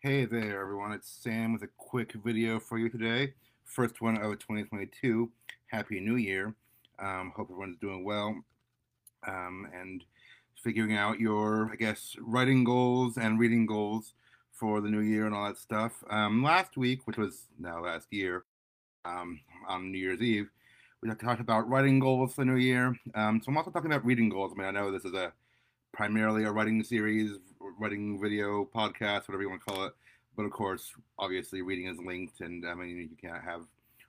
Hey there, everyone. It's Sam with a quick video for you today. First one of 2022. Happy New Year. Um, hope everyone's doing well um, and figuring out your, I guess, writing goals and reading goals for the new year and all that stuff. Um, last week, which was now last year, um, on New Year's Eve, we talked about writing goals for the new year. Um, so I'm also talking about reading goals. I mean, I know this is a primarily a writing series, writing video, podcast, whatever you want to call it. But of course, obviously, reading is linked, and I mean, you can't have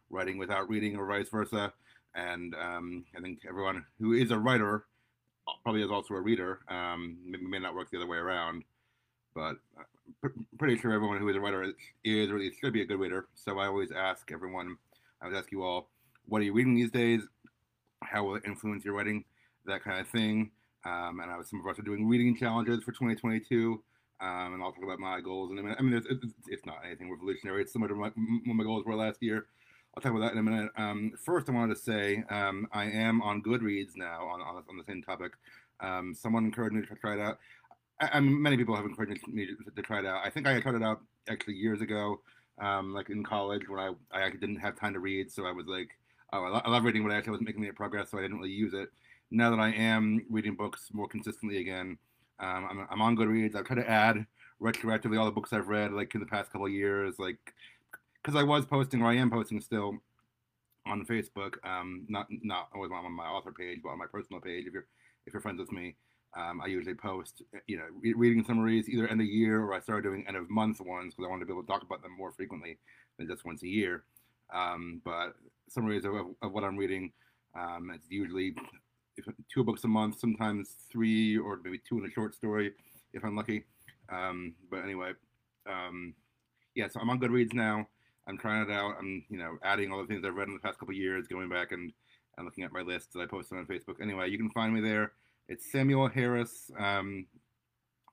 writing without reading, or vice versa. And um, I think everyone who is a writer probably is also a reader. Um, may not work the other way around, but uh, pretty sure everyone who is a writer is, least should be a good reader. So I always ask everyone, I would ask you all, what are you reading these days? How will it influence your writing? That kind of thing. Um, and I some of us are doing reading challenges for 2022. Um, and I'll talk about my goals in a minute. I mean, it's, it's, not anything revolutionary. It's similar to my, what my goals were last year. I'll talk about that in a minute. Um, first, I wanted to say um, I am on Goodreads now on, on, on the same topic. Um, someone encouraged me to try it out. I, I mean, many people have encouraged me to, to, try it out. I think I tried it out actually years ago, um, like in college when I, I actually didn't have time to read. So I was like, I, lo- I love reading, but I actually wasn't making any progress, so I didn't really use it now that I am reading books more consistently again, um, I'm, I'm on Goodreads. I've tried to add retroactively all the books I've read, like in the past couple years, like because I was posting, or I am posting still on Facebook. Um, not not always on my author page, but on my personal page. If you're if you're friends with me, um, I usually post, you know, re- reading summaries either end of year or I started doing end of month ones because I want to be able to talk about them more frequently than just once a year. Um, but summaries of, of, what I'm reading. Um, it's usually two books a month, sometimes three or maybe two in a short story if I'm lucky. Um, but anyway, um, yeah, so I'm on Goodreads now. I'm trying it out. I'm you know adding all the things I've read in the past couple years, going back and and looking at my list that I posted on Facebook. Anyway, you can find me there. It's Samuel Harris. Um,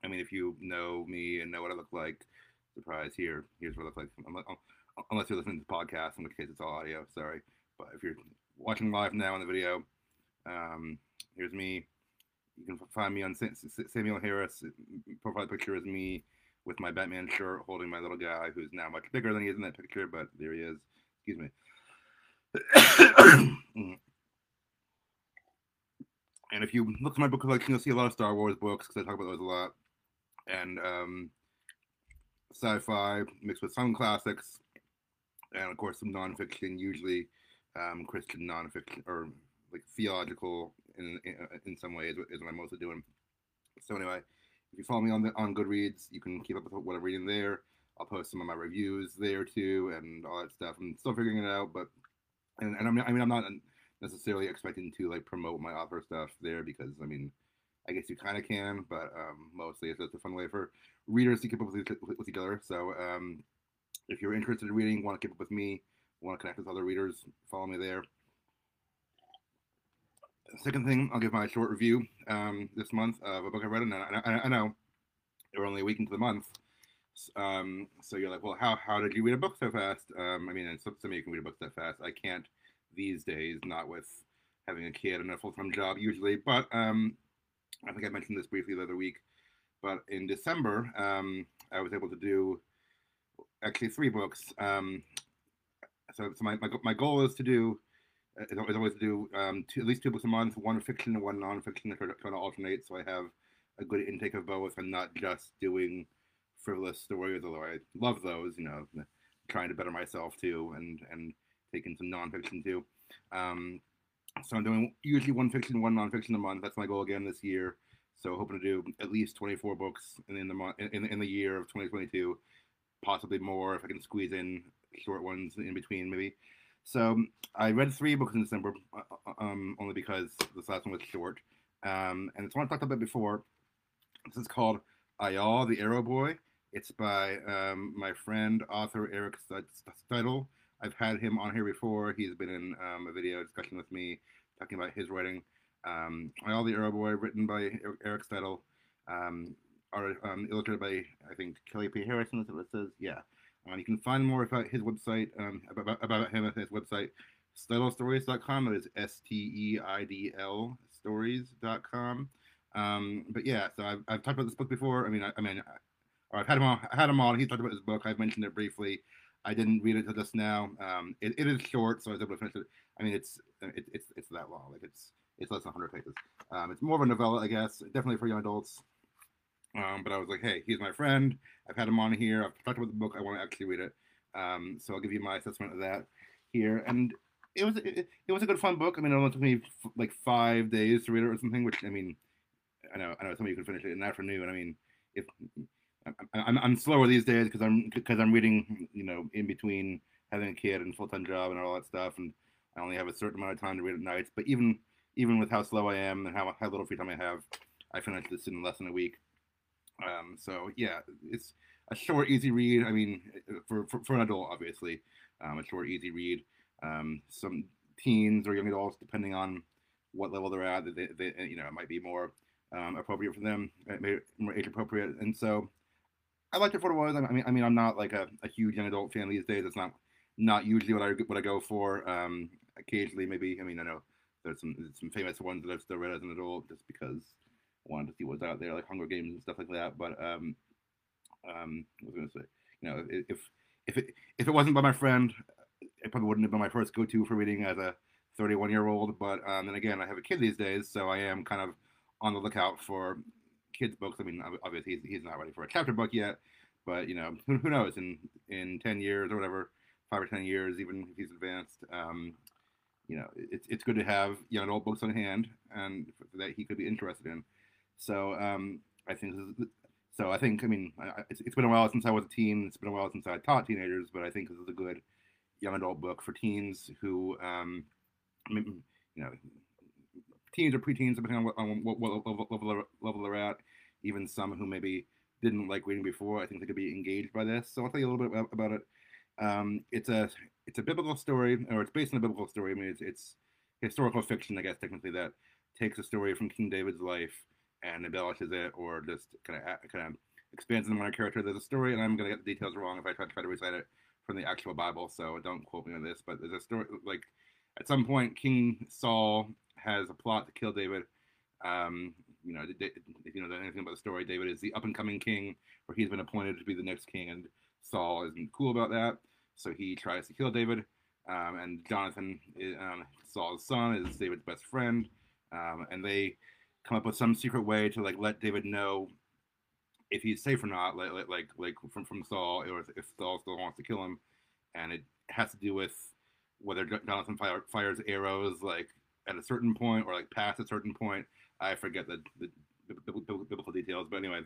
I mean, if you know me and know what I look like, surprise here. Here's what it looks like. Unless you're listening to the podcast, in which case it's all audio. Sorry, but if you're watching live now on the video, um, here's me. You can find me on Samuel Harris. Profile picture is me with my Batman shirt holding my little guy who's now much bigger than he is in that picture, but there he is. Excuse me. and if you look at my book collection, you'll see a lot of Star Wars books because I talk about those a lot. And um, sci fi mixed with some classics, and of course, some nonfiction, usually um, Christian nonfiction or like theological in, in, in some ways is what I'm mostly doing. So anyway, if you follow me on the on Goodreads, you can keep up with what I'm reading there. I'll post some of my reviews there too and all that stuff. I'm still figuring it out, but and, and I'm, I mean I'm not necessarily expecting to like promote my author stuff there because I mean I guess you kind of can, but um, mostly it's just a fun way for readers to keep up with, with each other. So um, if you're interested in reading, want to keep up with me, want to connect with other readers, follow me there. Second thing, I'll give my short review um, this month of a book I read, and I, I, I know we're only a week into the month, um, so you're like, well, how how did you read a book so fast? Um, I mean, some, some of you can read a book that fast. I can't these days, not with having a kid and a full time job usually. But um, I think I mentioned this briefly the other week. But in December, um, I was able to do actually three books. Um, so, so my, my my goal is to do is always to do um, two, at least two books a month, one fiction and one nonfiction, trying to, to alternate so I have a good intake of both and not just doing frivolous stories, although I love those, you know, trying to better myself too and, and taking some nonfiction too. Um, so I'm doing usually one fiction, one nonfiction a month. That's my goal again this year. So hoping to do at least 24 books in, the month in, in the year of 2022, possibly more if I can squeeze in short ones in between maybe. So I read three books in December, uh, uh, um, only because this last one was short. Um, and it's one I talked about before. This is called Ayal, the Arrow Boy. It's by um, my friend, author Erik Steidl. I've had him on here before. He's been in um, a video discussion with me talking about his writing. Um, Ayal, the Arrow Boy, written by Erik Steidl, um, um, illustrated by, I think, Kelly P. Harrison, is what it says. Yeah. Uh, you can find more about his website, um, about, about him at his website, steidlstories.com. It is S T E I D L stories.com. Um, but yeah, so I've, I've talked about this book before. I mean, I, I mean, or I've had him on. I had him on. He talked about his book. I've mentioned it briefly. I didn't read it until just now. Um, it, it is short, so I was able to finish it. I mean, it's it, it's it's that long. Like it's it's less than 100 pages. Um, it's more of a novella, I guess. Definitely for young adults. Um, but I was like, hey, he's my friend. I've had him on here. I've talked about the book. I want to actually read it. Um, so I'll give you my assessment of that here. And it was it, it was a good fun book. I mean, it only took me like five days to read it or something. Which I mean, I know I know some of you could finish it in an afternoon. I mean, if I'm, I'm slower these days because I'm because I'm reading, know, in between having a kid and full time job and all that stuff, and I only have a certain amount of time to read at nights. But even even with how slow I am and how how little free time I have, I finished this in less than a week. Um, so yeah, it's a short, easy read. I mean, for for, for an adult, obviously, um, a short, easy read. Um, some teens or young adults, depending on what level they're at, they, they you know, it might be more um, appropriate for them, more age appropriate. And so I liked it for what it was. I mean, I mean, I'm not like a, a huge young adult fan these days. It's not not usually what I what I go for. Um, occasionally, maybe. I mean, I know there's some some famous ones that I've still read as an adult just because I wanted to see what's out there, like Hunger Games and stuff like that. But um, um, I was gonna say, you know, if if it if it wasn't by my friend, it probably wouldn't have been my first go-to for reading as a 31 year old. But um, then again, I have a kid these days, so I am kind of on the lookout for kids books. I mean, obviously he's, he's not ready for a chapter book yet, but you know, who, who knows? In in ten years or whatever, five or ten years, even if he's advanced, um, you know, it's it's good to have young adult books on hand and that he could be interested in. So um, I think so. I think I mean it's, it's been a while since I was a teen. It's been a while since I taught teenagers, but I think this is a good young adult book for teens who, um, you know, teens or preteens, depending on what, on what, what level, level, they're at. Even some who maybe didn't like reading before, I think they could be engaged by this. So I'll tell you a little bit about it. Um, it's a it's a biblical story, or it's based on a biblical story. I mean, it's, it's historical fiction, I guess, technically, that takes a story from King David's life and embellishes it, or just kind of kind of expands on a character. There's a story, and I'm gonna get the details wrong if I try try to recite it from the actual Bible. So don't quote me on this, but there's a story like at some point King Saul has a plot to kill David. Um, you know, if you know anything about the story, David is the up and coming king, where he's been appointed to be the next king, and Saul isn't cool about that, so he tries to kill David. Um, and Jonathan, um, Saul's son, is David's best friend, um, and they come up with some secret way to like let David know if he's safe or not, like like like from from Saul, or if Saul still wants to kill him, and it has to do with whether Jonathan fire, fires arrows like at a certain point or like past a certain point. I forget the, the, the, the biblical details, but anyway,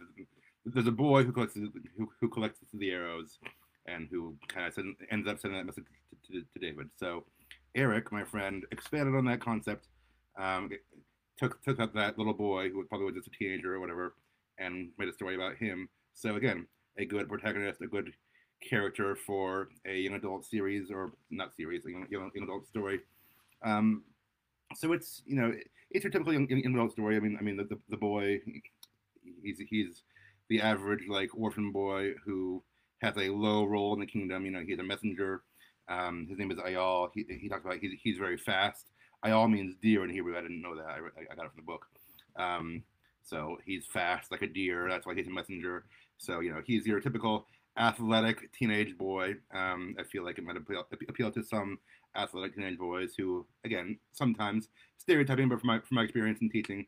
there's a boy who collects who, who collects the arrows and who kind of send, ends up sending that message to, to, to, David. So Erik, my friend, expanded on that concept. Um, took took up that little boy who probably was just a teenager or whatever, and made a story about him. So again, a good protagonist, a good character for a young adult series or not series, a young, young adult story. Um, so it's you know it's your typical young, young adult story. I mean, I mean the, the, the boy, he's he's the average like orphan boy who has a low role in the kingdom. You know, he's a messenger. Um, his name is Ayal. He, he talks about he's, he's very fast. Ayal means deer in Hebrew. I didn't know that. I, I got it from the book. Um, so he's fast like a deer. That's why he's a messenger. So you know he's your typical athletic teenage boy. Um, I feel like it might appeal, appeal to some athletic teenage boys who, again, sometimes stereotyping, but from my from my experience in teaching,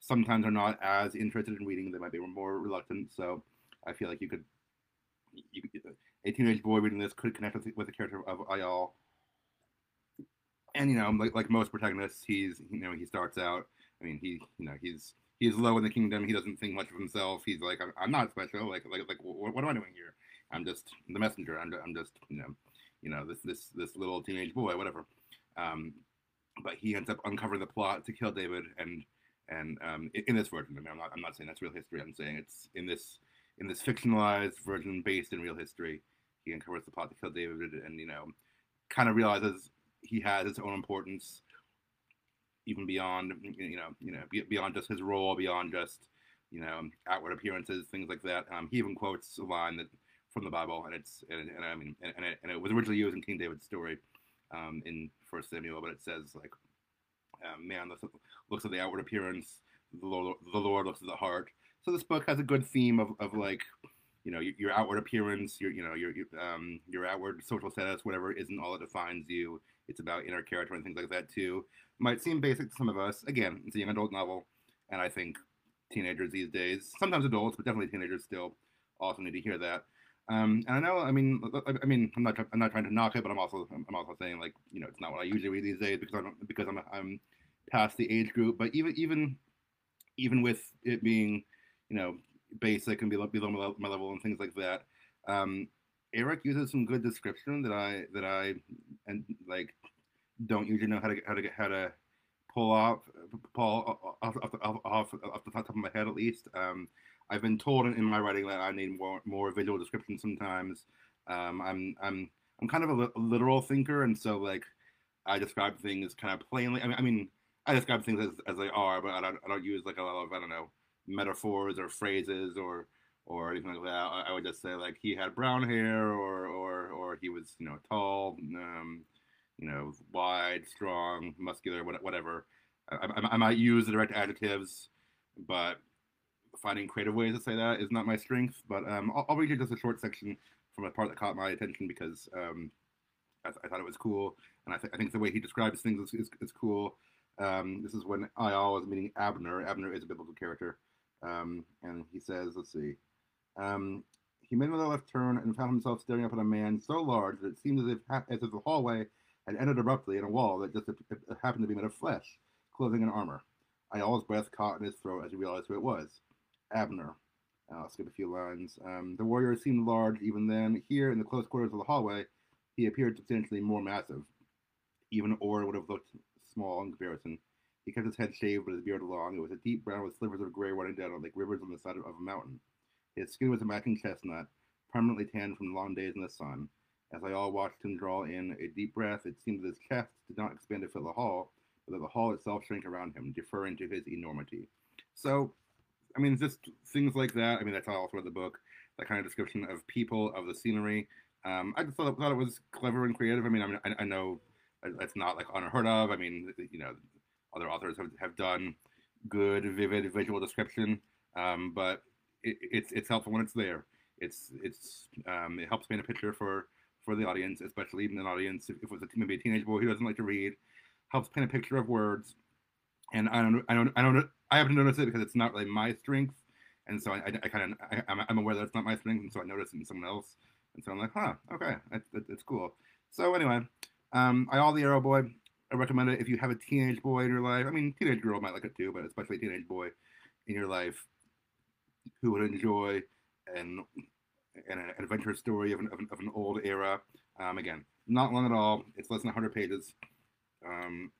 sometimes are not as interested in reading. They might be more reluctant. So I feel like you could, you could a teenage boy reading this could connect with, with the character of Ayal. And you know, like like most protagonists, he's you know he starts out. I mean, he you know he's he's low in the kingdom. He doesn't think much of himself. He's like, I'm, I'm not special. Like like like what, what am I doing here? I'm just the messenger. I'm, I'm just you know you know this this this little teenage boy, whatever. Um, but he ends up uncovering the plot to kill David, and and um, in this version, I mean, I'm not I'm not saying that's real history. I'm saying it's in this in this fictionalized version based in real history. He uncovers the plot to kill David, and you know, kind of realizes he has his own importance, even beyond you know you know beyond just his role, beyond just you know outward appearances, things like that. Um, he even quotes a line that from the Bible, and it's and, and I mean and, and, it, and it was originally used in King David's story um, in First Samuel, but it says like, uh, man looks at, looks at the outward appearance, the Lord, the Lord looks at the heart. So this book has a good theme of, of like, you know your, your outward appearance, your you know your um, your outward social status, whatever, isn't all that defines you. It's about inner character and things like that too. Might seem basic to some of us. Again, it's a young adult novel, and I think teenagers these days, sometimes adults, but definitely teenagers still, also need to hear that. Um, and I know, I mean, I mean, I'm not, I'm not trying to knock it, but I'm also, I'm also saying like, you know, it's not what I usually read these days because I'm, because I'm, I'm past the age group. But even, even, even with it being, you know, basic and below, below my level and things like that, um, Erik uses some good description that I, that I, and like, don't usually know how to, how to get, how to pull off, pull off, off, off, off, off the top of my head at least. Um, I've been told in my writing that I need more more visual description sometimes. Um, I'm I'm I'm kind of a, a, literal thinker, and so like I describe things kind of plainly. I mean, I, mean, I describe things as, as they are, but I don't, I don't use like a lot of I don't know metaphors or phrases or or anything like that. I, I would just say like he had brown hair, or or or he was you know tall, um, you know wide, strong, muscular, whatever. I, I, I might use the direct adjectives, but finding creative ways to say that is not my strength, but um, I'll, I'll, read you just a short section from a part that caught my attention because um, I, I, thought it was cool, and I, th- I, think the way he describes things is, is, is cool. Um, this is when Ayal was meeting Abner. Abner is a biblical character, um, and he says, let's see. Um, he made another left turn and found himself staring up at a man so large that it seemed as if, ha- as if the hallway had ended abruptly in a wall that just happened to be made of flesh, clothing, and armor. Ayal's breath caught in his throat as he realized who it was. Abner. I'll skip a few lines. Um, the warrior seemed large even then. Here, in the close quarters of the hallway, he appeared substantially more massive. Even Orr would have looked small in comparison. He kept his head shaved, but his beard long. It was a deep brown with slivers of gray running down like rivers on the side of a mountain. His skin was a matching chestnut, permanently tanned from long days in the sun. As Ayal watched him draw in a deep breath, it seemed that his chest did not expand to fill the hall, but that the hall itself shrank around him, deferring to his enormity. So I mean, just things like that. I mean, that's how I all throughout the book. That kind of description of people, of the scenery. Um, I just thought, thought it was clever and creative. I mean, I mean, I, I know it's not like unheard of. I mean, you know, other authors have, have done good, vivid visual description, um, but it, it's it's helpful when it's there. It's it's um, it helps paint a picture for for the audience, especially even an audience if, if it was a, maybe a teenage boy who doesn't like to read. Helps paint a picture of words, and I don't I don't I don't I haven't noticed it because it's not really my strength, and so I, I, I kind of I, am aware that it's not my strength, and so I notice it in someone else, and so I'm like, huh, okay, that's, cool. So anyway, um, Ayal the Arrow Boy. I recommend it if you have a teenage boy in your life. I mean, teenage girl might like it too, but especially a teenage boy in your life who would enjoy an an, adventure story of an, of an, of an old era. Um, again, not long at all. It's less than 100 pages. Um,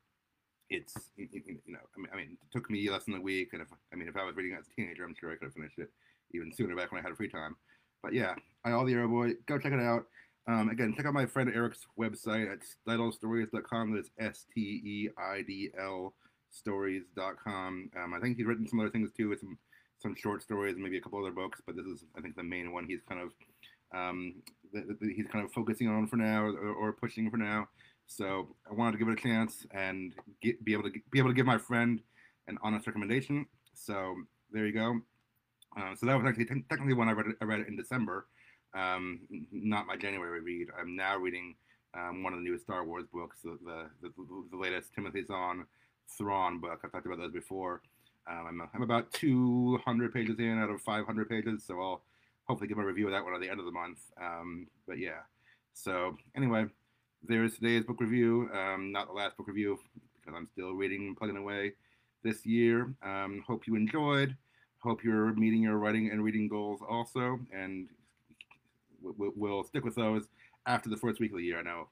it's you know I mean, I mean it took me less than a week and if I mean if I was reading as a teenager I'm sure I could have finished it even sooner back when I had a free time. But yeah Ayal the Arrow Boy go check it out. Um, again check out my friend Erik's website at steidlstories.com that's S-T-E-I-D-L stories.com um, I think he's written some other things too with some some short stories and maybe a couple other books but this is I think the main one he's kind of um, that, he's kind of focusing on for now or, or pushing for now so I wanted to give it a chance and get, be able to be able to give my friend an honest recommendation. So there you go. Uh, so that was actually te- technically when I read it. I read it in December, um, not my January read. I'm now reading um, one of the newest Star Wars books, the the, the, the latest Timothy Zahn Thrawn book. I've talked about those before. Um, I'm, I'm about 200 pages in out of 500 pages, so I'll hopefully give a review of that one at the end of the month. Um, but yeah, so anyway, there's today's book review. Um, not the last book review because I'm still reading and plugging away this year. Um, hope you enjoyed. Hope you're meeting your writing and reading goals also, and we'll stick with those after the first week of the year. I know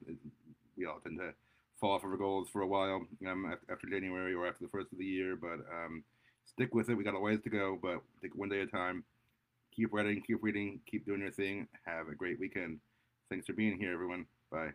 we all tend to fall off of our goals for a while um, after January or after the first of the year, but um, stick with it. We got a ways to go, but take one day at a time. Keep writing, keep reading, keep doing your thing. Have a great weekend. Thanks for being here, everyone. Bye.